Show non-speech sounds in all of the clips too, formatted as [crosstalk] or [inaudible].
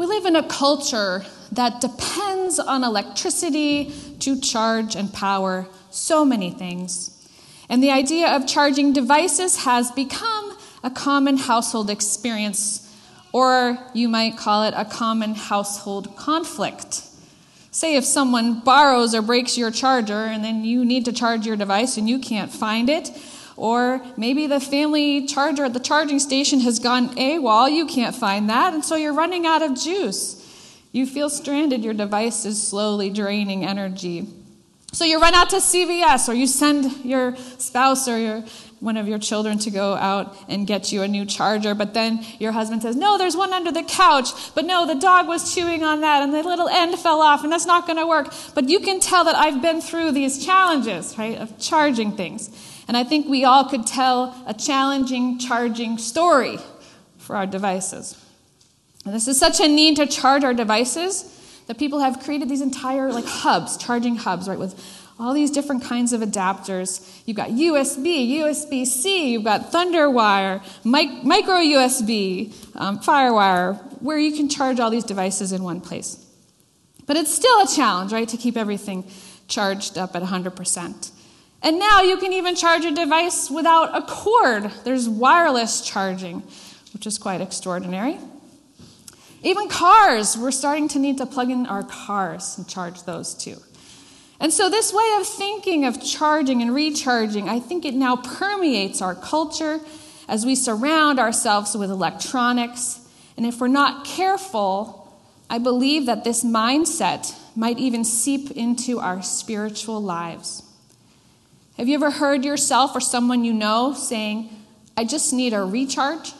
We live in a culture that depends on electricity to charge and power so many things. And the idea of charging devices has become a common household experience, or you might call it a common household conflict. Say if someone borrows or breaks your charger and then you need to charge your device and you can't find it, or maybe the family charger at the charging station has gone AWOL, you can't find that, and so you're running out of juice. You feel stranded, your device is slowly draining energy. So you run out to CVS or you send your spouse or your one of your children to go out and get you a new charger, but then your husband says, No, there's one under the couch, but no, the dog was chewing on that and the little end fell off and that's not going to work. But you can tell that I've been through these challenges, right, of charging things. And I think we all could tell a challenging charging story for our devices. And this is such a need to charge our devices that people have created these entire like hubs, charging hubs, right, with all these different kinds of adapters. You've got USB, USB C, you've got Thunderwire, mic- micro USB, um, Firewire, where you can charge all these devices in one place. But it's still a challenge, right, to keep everything charged up at 100%. And now you can even charge a device without a cord. There's wireless charging, which is quite extraordinary. Even cars, we're starting to need to plug in our cars and charge those too. And so, this way of thinking of charging and recharging, I think it now permeates our culture as we surround ourselves with electronics. And if we're not careful, I believe that this mindset might even seep into our spiritual lives. Have you ever heard yourself or someone you know saying, I just need a recharge?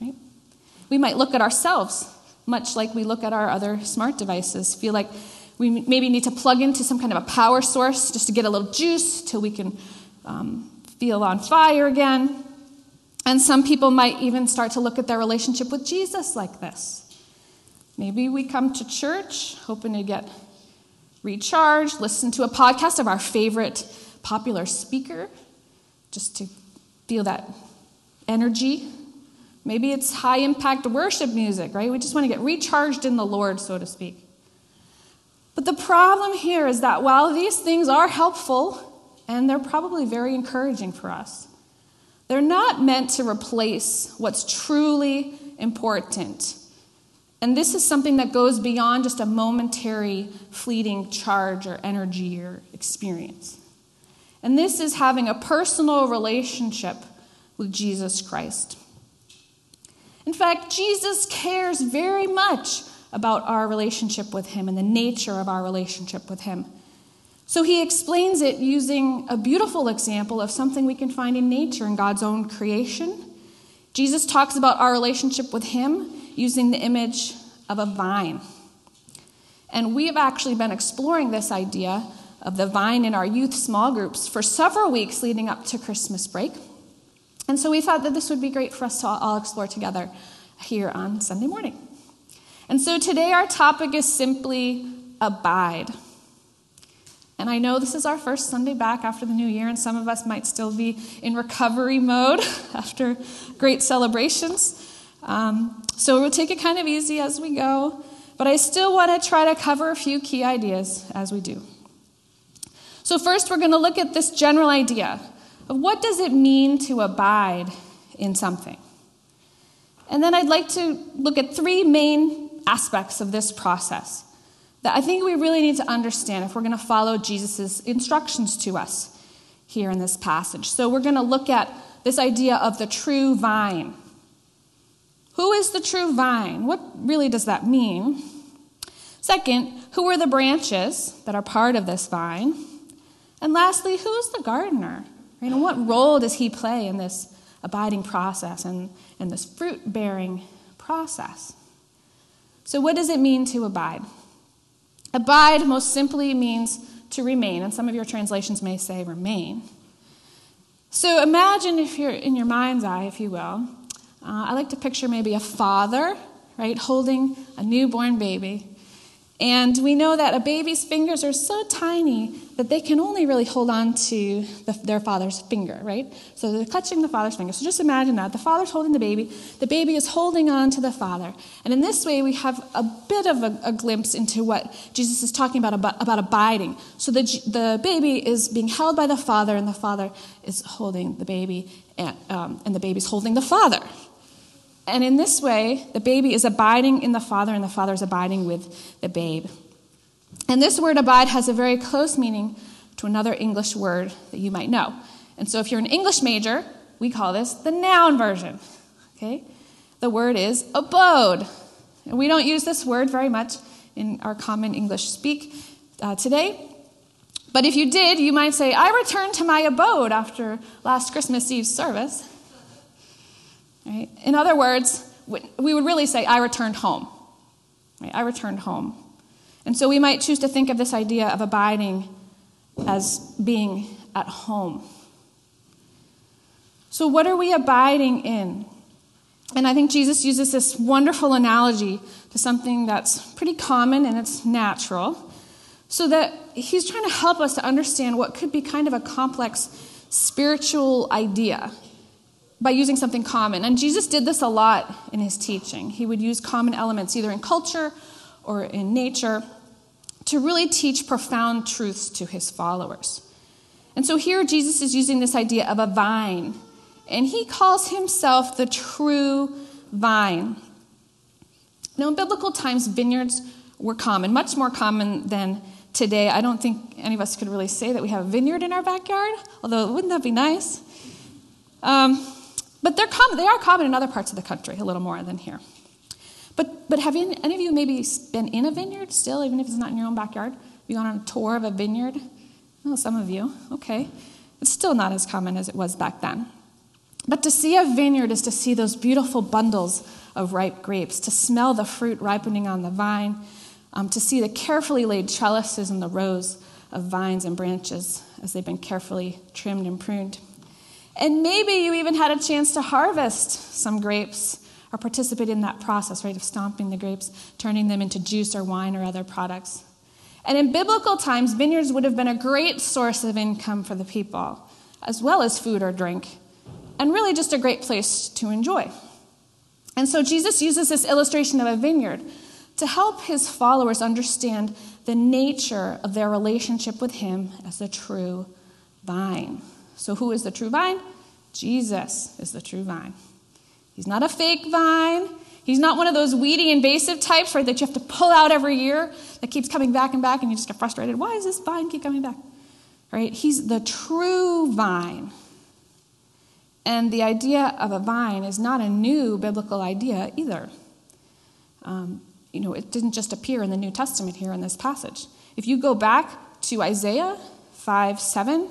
Right? We might look at ourselves, much like we look at our other smart devices, feel like we maybe need to plug into some kind of a power source just to get a little juice till we can um, feel on fire again. And some people might even start to look at their relationship with Jesus like this. Maybe we come to church hoping to get recharged, listen to a podcast of our favorite popular speaker just to feel that energy. Maybe it's high impact worship music, right? We just want to get recharged in the Lord, so to speak. But the problem here is that while these things are helpful, and they're probably very encouraging for us, they're not meant to replace what's truly important. And this is something that goes beyond just a momentary, fleeting charge or energy or experience. And this is having a personal relationship with Jesus Christ. In fact, Jesus cares very much about our relationship with Him and the nature of our relationship with Him. So he explains it using a beautiful example of something we can find in nature in God's own creation. Jesus talks about our relationship with Him using the image of a vine. And we have actually been exploring this idea of the vine in our youth small groups for several weeks leading up to Christmas break. And so we thought that this would be great for us to all explore together here on Sunday morning. And so today our topic is simply abide. And I know this is our first Sunday back after the new year, and some of us might still be in recovery mode [laughs] after great celebrations. Um, so we'll take it kind of easy as we go, but I still want to try to cover a few key ideas as we do. So first we're going to look at this general idea of what does it mean to abide in something. And then I'd like to look at three main aspects of this process that I think we really need to understand if we're going to follow Jesus' instructions to us here in this passage. So we're going to look at this idea of the true vine. Who is the true vine? What really does that mean? Second, who are the branches that are part of this vine? And lastly, who's the gardener? Right? And what role does he play in this abiding process and, and this fruit bearing process? So, what does it mean to abide? Abide most simply means to remain, and some of your translations may say remain. So, imagine if you're in your mind's eye, if you will. Uh, I like to picture maybe a father, right, holding a newborn baby. And we know that a baby's fingers are so tiny that they can only really hold on to the, their father's finger, right? So they're clutching the father's finger. So just imagine that. The father's holding the baby, the baby is holding on to the father. And in this way, we have a bit of a, a glimpse into what Jesus is talking about, about, about abiding. So the, the baby is being held by the father, and the father is holding the baby, and, um, and the baby's holding the father. And in this way, the baby is abiding in the father, and the father is abiding with the babe. And this word abide has a very close meaning to another English word that you might know. And so if you're an English major, we call this the noun version. Okay? The word is abode. And we don't use this word very much in our common English speak uh, today. But if you did, you might say, I returned to my abode after last Christmas Eve service. Right? In other words, we would really say, I returned home. Right? I returned home. And so we might choose to think of this idea of abiding as being at home. So, what are we abiding in? And I think Jesus uses this wonderful analogy to something that's pretty common and it's natural, so that he's trying to help us to understand what could be kind of a complex spiritual idea by using something common. And Jesus did this a lot in his teaching. He would use common elements, either in culture or in nature, to really teach profound truths to his followers. And so here Jesus is using this idea of a vine, and he calls himself the true vine. Now, in biblical times, vineyards were common, much more common than today. I don't think any of us could really say that we have a vineyard in our backyard, although wouldn't that be nice? Um, but they're common, they are common in other parts of the country, a little more than here. But, but have you, any of you maybe been in a vineyard still, even if it's not in your own backyard? Have you gone on a tour of a vineyard? Oh, some of you. Okay. It's still not as common as it was back then. But to see a vineyard is to see those beautiful bundles of ripe grapes, to smell the fruit ripening on the vine, um, to see the carefully laid trellises and the rows of vines and branches as they've been carefully trimmed and pruned. And maybe you even had a chance to harvest some grapes or participate in that process, right, of stomping the grapes, turning them into juice or wine or other products. And in biblical times, vineyards would have been a great source of income for the people, as well as food or drink, and really just a great place to enjoy. And so Jesus uses this illustration of a vineyard to help his followers understand the nature of their relationship with him as the true vine. So, who is the true vine? Jesus is the true vine. He's not a fake vine. He's not one of those weedy, invasive types, right, that you have to pull out every year that keeps coming back and back, and you just get frustrated. Why is this vine keep coming back? Right? He's the true vine. And the idea of a vine is not a new biblical idea either. Um, you know, it didn't just appear in the New Testament here in this passage. If you go back to Isaiah 5 7,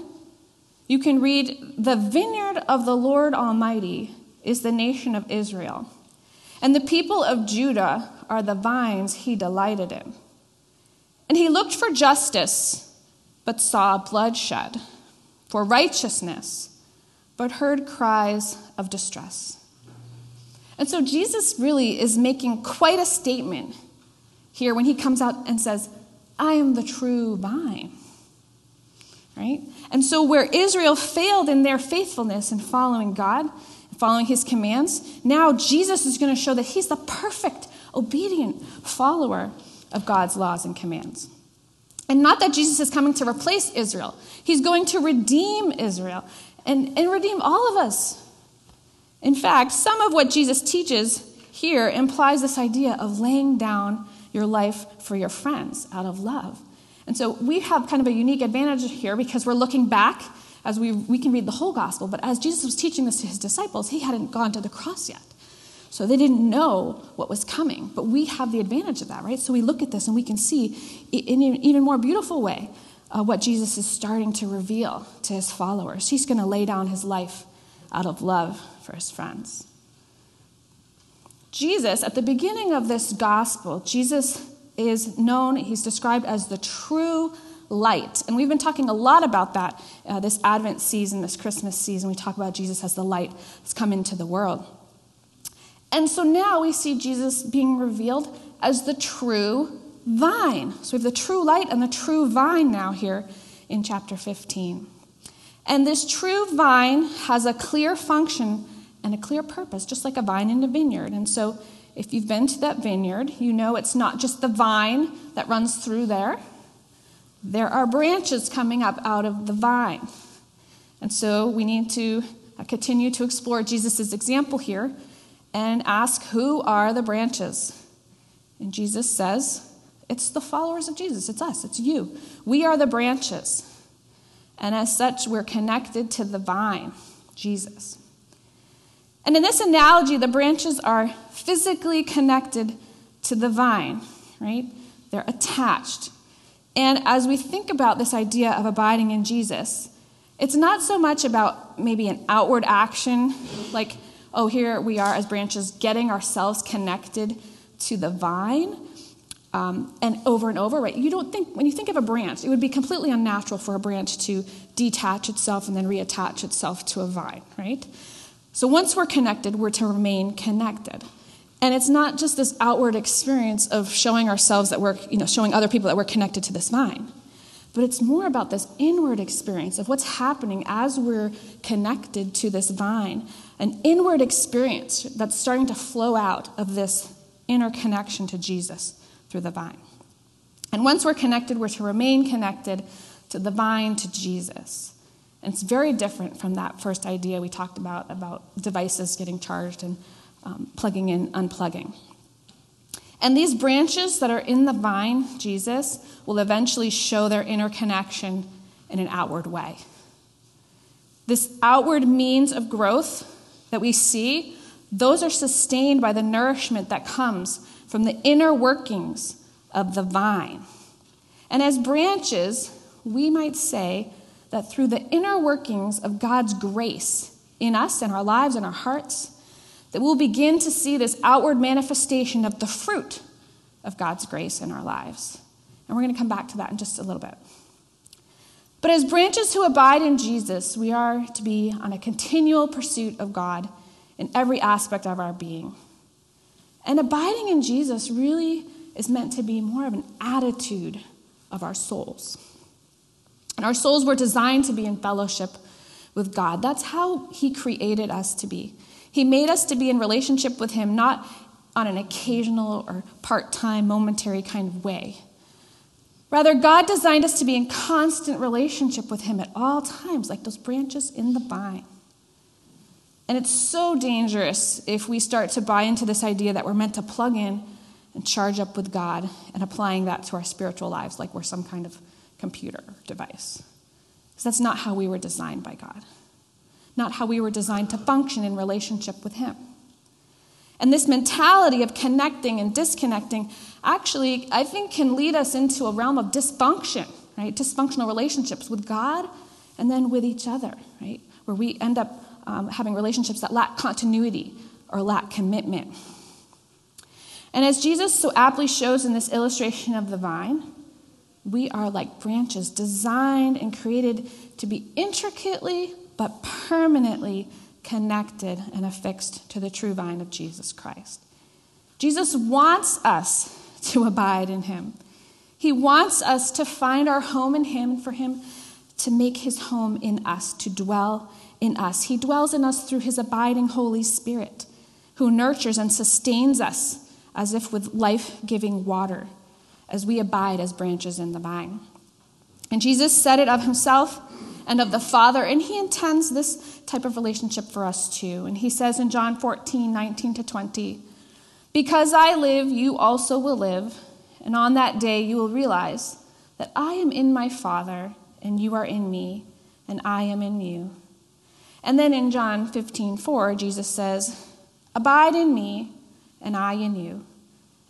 you can read, The vineyard of the Lord Almighty is the nation of Israel, and the people of Judah are the vines he delighted in. And he looked for justice, but saw bloodshed, for righteousness, but heard cries of distress. And so Jesus really is making quite a statement here when he comes out and says, I am the true vine. Right? And so, where Israel failed in their faithfulness in following God, following his commands, now Jesus is going to show that he's the perfect, obedient follower of God's laws and commands. And not that Jesus is coming to replace Israel, he's going to redeem Israel and, and redeem all of us. In fact, some of what Jesus teaches here implies this idea of laying down your life for your friends out of love. And so we have kind of a unique advantage here because we're looking back as we, we can read the whole gospel, but as Jesus was teaching this to his disciples, he hadn't gone to the cross yet. So they didn't know what was coming. But we have the advantage of that, right? So we look at this and we can see in an even more beautiful way uh, what Jesus is starting to reveal to his followers. He's going to lay down his life out of love for his friends. Jesus, at the beginning of this gospel, Jesus is known, he's described as the true light. And we've been talking a lot about that uh, this Advent season, this Christmas season. We talk about Jesus as the light that's come into the world. And so now we see Jesus being revealed as the true vine. So we have the true light and the true vine now here in chapter 15. And this true vine has a clear function and a clear purpose, just like a vine in a vineyard. And so if you've been to that vineyard, you know it's not just the vine that runs through there. There are branches coming up out of the vine. And so we need to uh, continue to explore Jesus' example here and ask who are the branches? And Jesus says, it's the followers of Jesus. It's us. It's you. We are the branches. And as such, we're connected to the vine, Jesus. And in this analogy, the branches are physically connected to the vine, right? They're attached. And as we think about this idea of abiding in Jesus, it's not so much about maybe an outward action, like, oh, here we are as branches getting ourselves connected to the vine. Um, and over and over, right? You don't think, when you think of a branch, it would be completely unnatural for a branch to detach itself and then reattach itself to a vine, right? So once we're connected, we're to remain connected. And it's not just this outward experience of showing ourselves that we're, you know, showing other people that we're connected to this vine. But it's more about this inward experience of what's happening as we're connected to this vine, an inward experience that's starting to flow out of this inner connection to Jesus through the vine. And once we're connected, we're to remain connected to the vine, to Jesus. And it's very different from that first idea we talked about about devices getting charged and um, plugging in, unplugging. And these branches that are in the vine, Jesus, will eventually show their interconnection in an outward way. This outward means of growth that we see, those are sustained by the nourishment that comes from the inner workings of the vine. And as branches, we might say that through the inner workings of God's grace in us and our lives and our hearts, that we'll begin to see this outward manifestation of the fruit of God's grace in our lives. And we're going to come back to that in just a little bit. But as branches who abide in Jesus, we are to be on a continual pursuit of God in every aspect of our being. And abiding in Jesus really is meant to be more of an attitude of our souls. And our souls were designed to be in fellowship with God. That's how He created us to be. He made us to be in relationship with Him, not on an occasional or part time, momentary kind of way. Rather, God designed us to be in constant relationship with Him at all times, like those branches in the vine. And it's so dangerous if we start to buy into this idea that we're meant to plug in and charge up with God and applying that to our spiritual lives like we're some kind of computer device. Because that's not how we were designed by God not how we were designed to function in relationship with Him. And this mentality of connecting and disconnecting actually, I think, can lead us into a realm of dysfunction, right? Dysfunctional relationships with God and then with each other, right? Where we end up um, having relationships that lack continuity or lack commitment. And as Jesus so aptly shows in this illustration of the vine, we are like branches designed and created to be intricately but permanently connected and affixed to the true vine of Jesus Christ. Jesus wants us [laughs] to abide in him. He wants us to find our home in him and for him to make his home in us, to dwell in us. He dwells in us through his abiding Holy Spirit, who nurtures and sustains us as if with life giving water, as we abide as branches in the vine. And Jesus said it of himself and of the Father. And he intends this type of relationship for us too. And he says in John 14, 19 to 20, Because I live, you also will live. And on that day you will realize that I am in my Father, and you are in me, and I am in you. And then in John 15, 4, Jesus says, Abide in me, and I in you.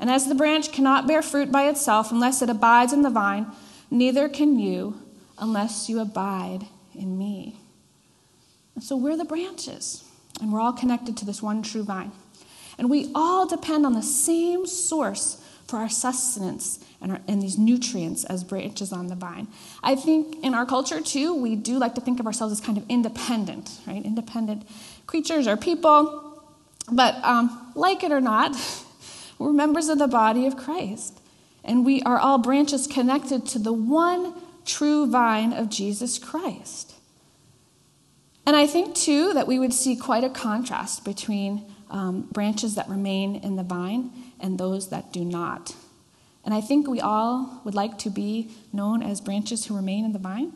And as the branch cannot bear fruit by itself unless it abides in the vine, neither can you unless you abide in me. And so we're the branches, and we're all connected to this one true vine. And we all depend on the same source for our sustenance and, our, and these nutrients as branches on the vine. I think in our culture, too, we do like to think of ourselves as kind of independent, right? Independent creatures or people. But um, like it or not, [laughs] we're members of the body of Christ. and we are all branches connected to the one true vine of Jesus Christ. And I think, too, that we would see quite a contrast between um, branches that remain in the vine and those that do not. And I think we all would like to be known as branches who remain in the vine.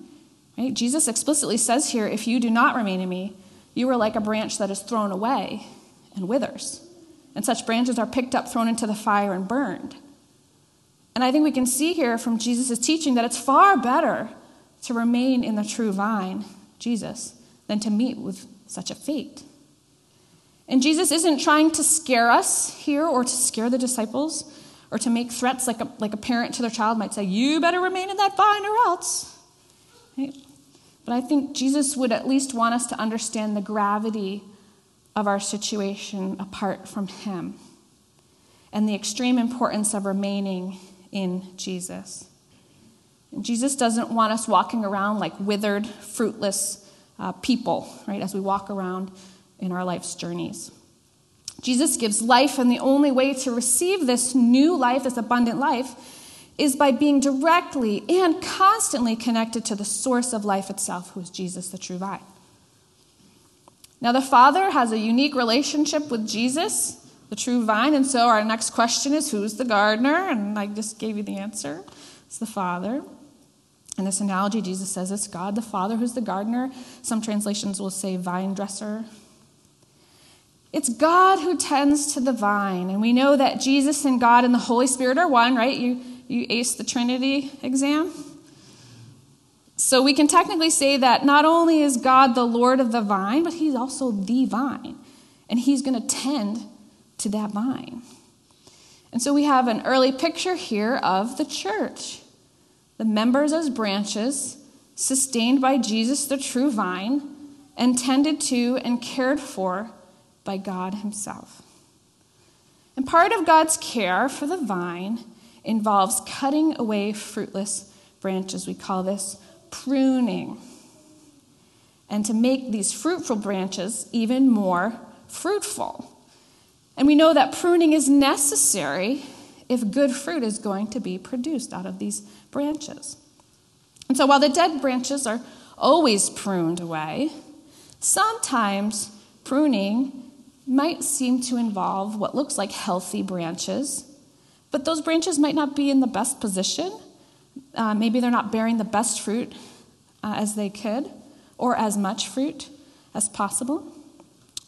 Right? Jesus explicitly says here if you do not remain in me, you are like a branch that is thrown away and withers. And such branches are picked up, thrown into the fire, and burned. And I think we can see here from Jesus' teaching that it's far better to remain in the true vine, Jesus, than to meet with such a fate. And Jesus isn't trying to scare us here or to scare the disciples or to make threats like a, like a parent to their child might say, You better remain in that vine or else. Right? But I think Jesus would at least want us to understand the gravity of our situation apart from Him and the extreme importance of remaining in Jesus. And Jesus doesn't want us walking around like withered, fruitless uh, people, right, as we walk around in our life's journeys. Jesus gives life, and the only way to receive this new life, this abundant life, is by being directly and constantly connected to the source of life itself, who is Jesus, the true vine. Now, the Father has a unique relationship with Jesus, the true vine. And so our next question is who's the gardener? And I just gave you the answer it's the Father. In this analogy, Jesus says it's God the Father who's the gardener. Some translations will say vine dresser. It's God who tends to the vine. And we know that Jesus and God and the Holy Spirit are one, right? You, you aced the Trinity exam. So we can technically say that not only is God the Lord of the vine, but he's also the vine. And he's going to tend to that vine. And so we have an early picture here of the church the members as branches, sustained by Jesus, the true vine, and tended to and cared for by God Himself. And part of God's care for the vine involves cutting away fruitless branches. We call this pruning. And to make these fruitful branches even more fruitful. And we know that pruning is necessary if good fruit is going to be produced out of these branches. And so while the dead branches are always pruned away, sometimes pruning might seem to involve what looks like healthy branches, but those branches might not be in the best position. Uh, maybe they're not bearing the best fruit uh, as they could, or as much fruit as possible.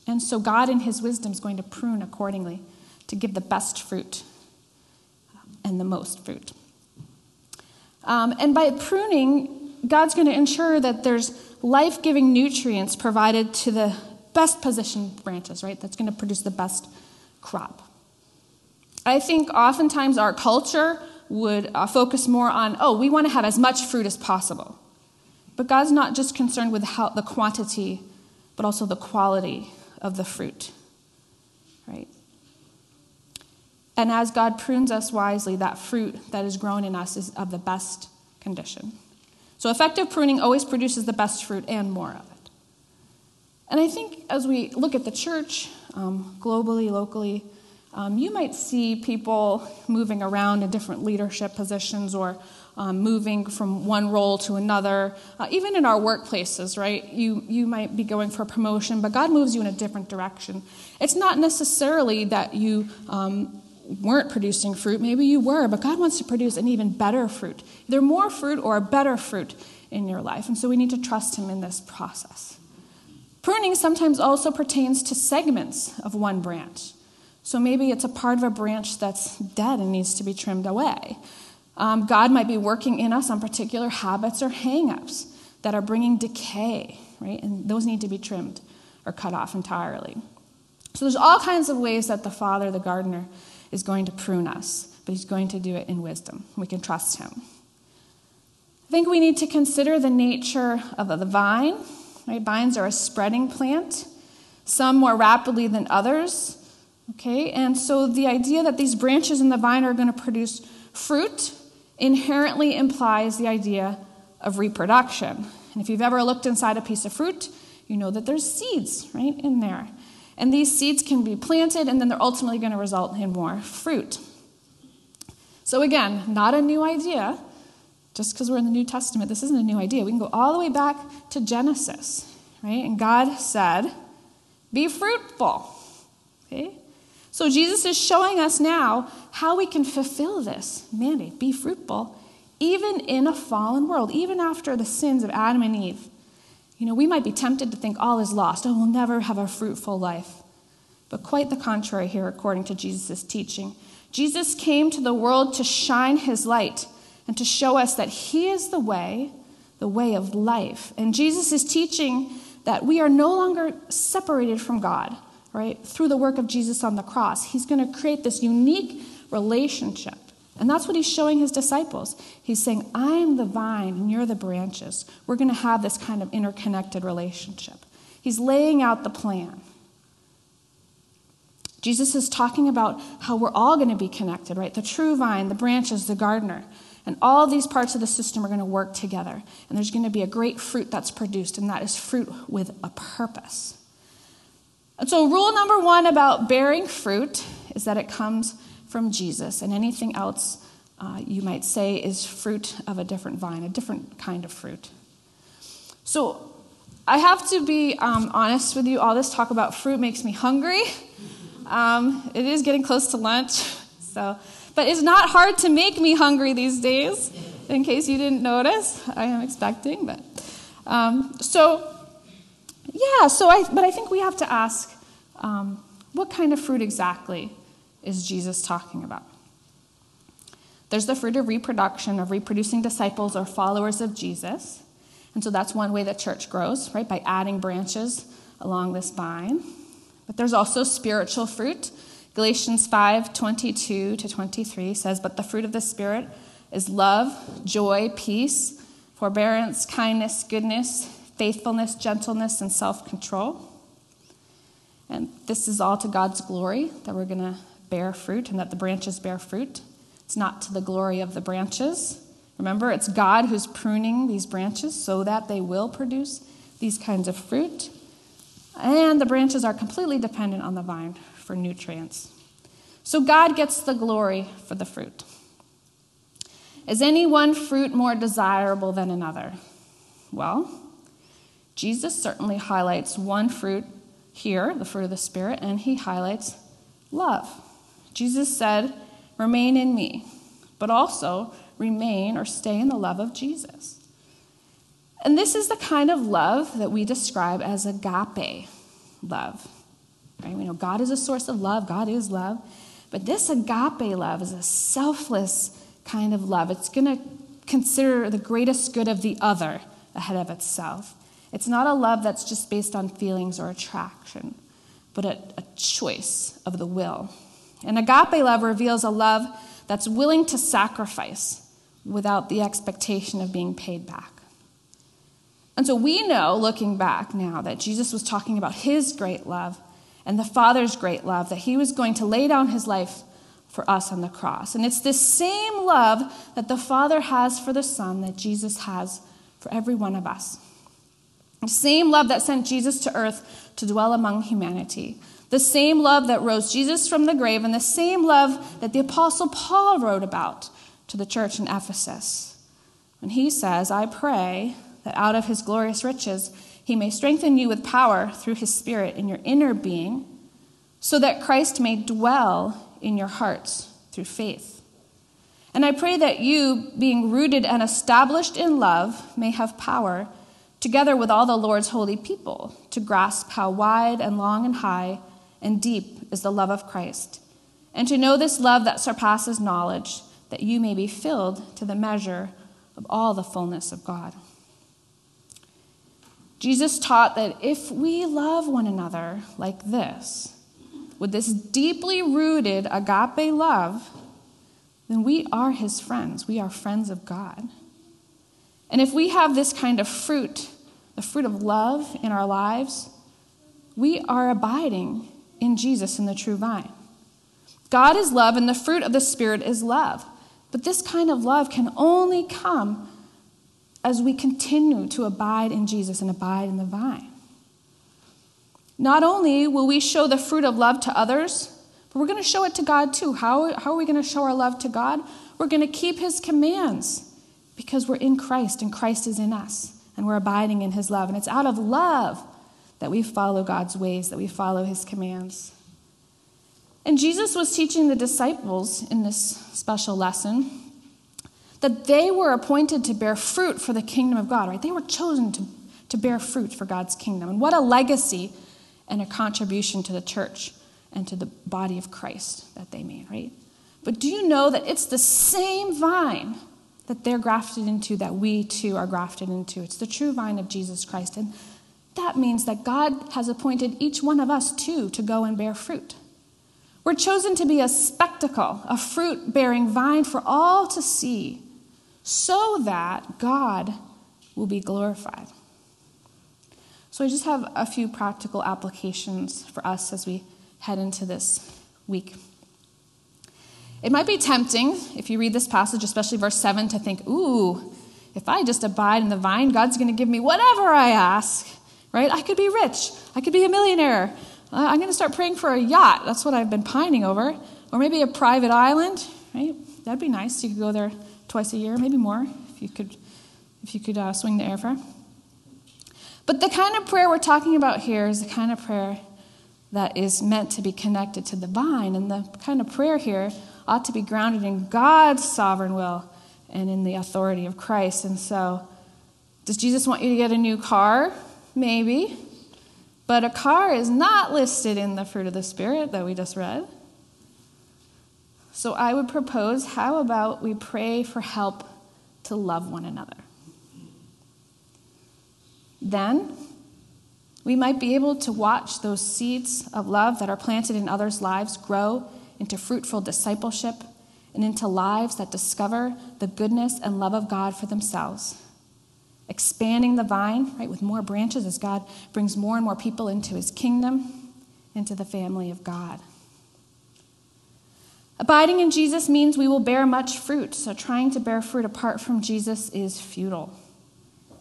And so God, in His wisdom, is going to prune accordingly to give the best fruit and the most fruit. Um, and by pruning, God's going to ensure that there's life giving nutrients provided to the best positioned branches, right? That's going to produce the best crop. I think oftentimes our culture would uh, focus more on, oh, we want to have as much fruit as possible. But God's not just concerned with how, the quantity, but also the quality of the fruit, right? And as God prunes us wisely, that fruit that is grown in us is of the best condition. So effective pruning always produces the best fruit and more of it. And I think as we look at the church, um, globally, locally, um, you might see people moving around in different leadership positions or um, moving from one role to another. Uh, even in our workplaces, right? You, you might be going for a promotion, but God moves you in a different direction. It's not necessarily that you um, weren't producing fruit. Maybe you were, but God wants to produce an even better fruit. Either more fruit or a better fruit in your life. And so we need to trust Him in this process. Pruning sometimes also pertains to segments of one branch. So maybe it's a part of a branch that's dead and needs to be trimmed away. Um, God might be working in us on particular habits or hangups that are bringing decay, right? And those need to be trimmed or cut off entirely. So there's all kinds of ways that the Father, the gardener, is going to prune us, but he's going to do it in wisdom. We can trust him. I think we need to consider the nature of the vine. Right? Vines are a spreading plant, some more rapidly than others. Okay, and so the idea that these branches in the vine are going to produce fruit inherently implies the idea of reproduction. And if you've ever looked inside a piece of fruit, you know that there's seeds right in there. And these seeds can be planted and then they're ultimately going to result in more fruit. So, again, not a new idea. Just because we're in the New Testament, this isn't a new idea. We can go all the way back to Genesis, right? And God said, Be fruitful. Okay? So, Jesus is showing us now how we can fulfill this mandate be fruitful, even in a fallen world, even after the sins of Adam and Eve. You know, we might be tempted to think all is lost. Oh, we'll never have a fruitful life. But quite the contrary here, according to Jesus' teaching. Jesus came to the world to shine his light and to show us that he is the way, the way of life. And Jesus is teaching that we are no longer separated from God, right? Through the work of Jesus on the cross. He's going to create this unique relationship. And that's what he's showing his disciples. He's saying, I am the vine and you're the branches. We're going to have this kind of interconnected relationship. He's laying out the plan. Jesus is talking about how we're all going to be connected, right? The true vine, the branches, the gardener. And all these parts of the system are going to work together. And there's going to be a great fruit that's produced, and that is fruit with a purpose. And so, rule number one about bearing fruit is that it comes from Jesus, and anything else uh, you might say is fruit of a different vine, a different kind of fruit. So, I have to be um, honest with you. All this talk about fruit makes me hungry. Um, it is getting close to lunch, [laughs] so but it's not hard to make me hungry these days. In case you didn't notice, I am expecting. But um, so, yeah. So I, but I think we have to ask, um, what kind of fruit exactly is Jesus talking about? There's the fruit of reproduction, of reproducing disciples or followers of Jesus. And so that's one way the church grows, right? By adding branches along this vine. But there's also spiritual fruit. Galatians 5 22 to 23 says, But the fruit of the Spirit is love, joy, peace, forbearance, kindness, goodness, faithfulness, gentleness, and self control. And this is all to God's glory that we're going to bear fruit and that the branches bear fruit. It's not to the glory of the branches. Remember, it's God who's pruning these branches so that they will produce these kinds of fruit. And the branches are completely dependent on the vine for nutrients. So God gets the glory for the fruit. Is any one fruit more desirable than another? Well, Jesus certainly highlights one fruit here, the fruit of the Spirit, and he highlights love. Jesus said, Remain in me, but also remain or stay in the love of Jesus. And this is the kind of love that we describe as agape love. Right? We know God is a source of love, God is love. But this agape love is a selfless kind of love. It's going to consider the greatest good of the other ahead of itself. It's not a love that's just based on feelings or attraction, but a, a choice of the will. And agape love reveals a love that's willing to sacrifice without the expectation of being paid back. And so we know, looking back now, that Jesus was talking about his great love and the Father's great love, that he was going to lay down his life for us on the cross. And it's this same love that the Father has for the Son that Jesus has for every one of us. The same love that sent Jesus to earth to dwell among humanity the same love that rose Jesus from the grave, and the same love that the Apostle Paul wrote about to the church in Ephesus. When he says, I pray that out of his glorious riches he may strengthen you with power through his Spirit in your inner being, so that Christ may dwell in your hearts through faith. And I pray that you, being rooted and established in love, may have power, together with all the Lord's holy people, to grasp how wide and long and high and deep is the love of Christ, and to know this love that surpasses knowledge, that you may be filled to the measure of all the fullness of God. Jesus taught that if we love one another like this, with this deeply rooted agape love, then we are his friends. We are friends of God. And if we have this kind of fruit, the fruit of love in our lives, we are abiding in Jesus in the true vine. God is love, and the fruit of the Spirit is love. But this kind of love can only come as we continue to abide in Jesus and abide in the vine. Not only will we show the fruit of love to others, But we're going to show it to God too. How, how are we going to show our love to God? We're going to keep His commands because we're in Christ and Christ is in us and we're abiding in His love. And it's out of love that we follow God's ways, that we follow His commands. And Jesus was teaching the disciples in this special lesson that they were appointed to bear fruit for the kingdom of God, right? They were chosen to, to bear fruit for God's kingdom. And what a legacy and a contribution to the church and to the body of Christ that they made, right? But do you know that it's the same vine that they're grafted into that we too are grafted into? It's the true vine of Jesus Christ. And that means that God has appointed each one of us too to go and bear fruit. We're chosen to be a spectacle, a fruit bearing vine for all to see, so that God will be glorified. So I just have a few practical applications for us as we head into this week. It might be tempting, if you read this passage, especially verse 7, to think, ooh, if I just abide in the vine, God's going to give me whatever I ask, right? I could be rich. I could be a millionaire. Uh, I'm going to start praying for a yacht. That's what I've been pining over. Or maybe a private island, right? That'd be nice. You could go there twice a year, maybe more, if you could, if you could uh, swing the airfare. But the kind of prayer we're talking about here is the kind of prayer that is meant to be connected to the vine. And the kind of prayer here ought to be grounded in God's sovereign will and in the authority of Christ. And so, does Jesus want you to get a new car? Maybe. But a car is not listed in the fruit of the Spirit that we just read. So I would propose how about we pray for help to love one another? Then we might be able to watch those seeds of love that are planted in others' lives grow into fruitful discipleship and into lives that discover the goodness and love of God for themselves. Expanding the vine, right, with more branches as God brings more and more people into his kingdom, into the family of God. Abiding in Jesus means we will bear much fruit, so trying to bear fruit apart from Jesus is futile.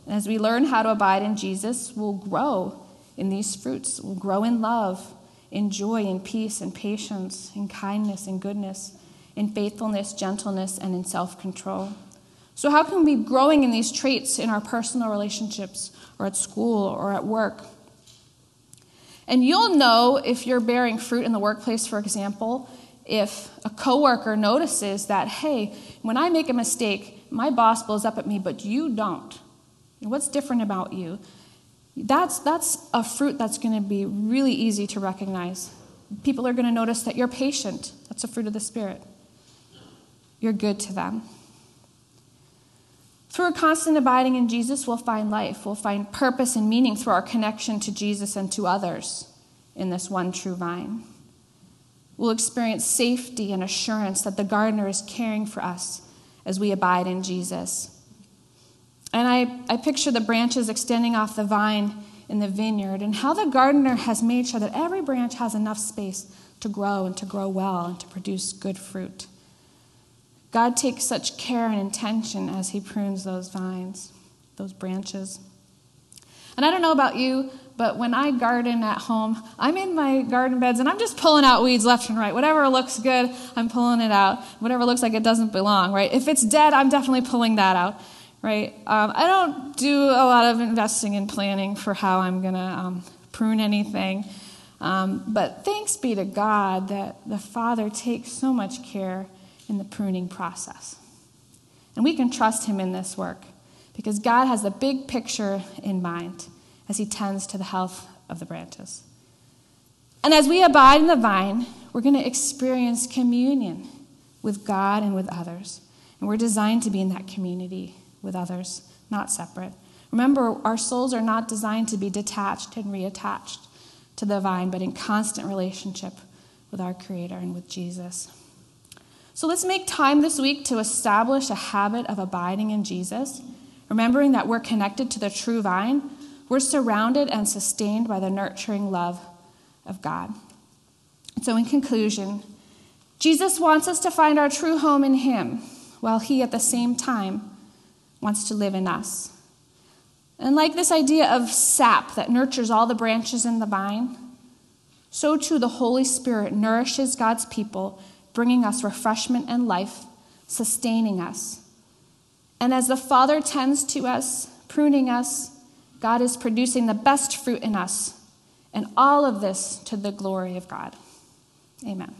And as we learn how to abide in Jesus, we'll grow in these fruits. We'll grow in love, in joy, in peace, in patience, in kindness, in goodness, in faithfulness, gentleness, and in self control. So, how can we be growing in these traits in our personal relationships, or at school, or at work? And you'll know if you're bearing fruit in the workplace, for example, if a coworker notices that, hey, when I make a mistake, my boss blows up at me, but you don't. What's different about you? That's, that's a fruit that's going to be really easy to recognize. People are going to notice that you're patient. That's a fruit of the Spirit. You're good to them. Through a constant abiding in Jesus, we'll find life. We'll find purpose and meaning through our connection to Jesus and to others in this one true vine. We'll experience safety and assurance that the gardener is caring for us as we abide in Jesus. And I, I picture the branches extending off the vine in the vineyard and how the gardener has made sure that every branch has enough space to grow and to grow well and to produce good fruit. God takes such care and intention as He prunes those vines, those branches. And I don't know about you, but when I garden at home, I'm in my garden beds and I'm just pulling out weeds left and right. Whatever looks good, I'm pulling it out. Whatever looks like it doesn't belong, right? If it's dead, I'm definitely pulling that out right? Um, I don't do a lot of investing and planning for how I'm going to um, prune anything. Um, but thanks be to God that the Father takes so much care in the pruning process. And we can trust Him in this work because God has the big picture in mind as He tends to the health of the branches. And as we abide in the vine, we're going to experience communion with God and with others. And we're designed to be in that community with others, not separate. Remember, our souls are not designed to be detached and reattached to the vine, but in constant relationship with our Creator and with Jesus. So let's make time this week to establish a habit of abiding in Jesus, remembering that we're connected to the true vine. We're surrounded and sustained by the nurturing love of God. So, in conclusion, Jesus wants us to find our true home in Him, while He at the same time wants to live in us. And like this idea of sap that nurtures all the branches in the vine, so too the Holy Spirit nourishes God's people, bringing us refreshment and life, sustaining us. And as the Father tends to us, pruning us, God is producing the best fruit in us. And all of this to the glory of God. Amen.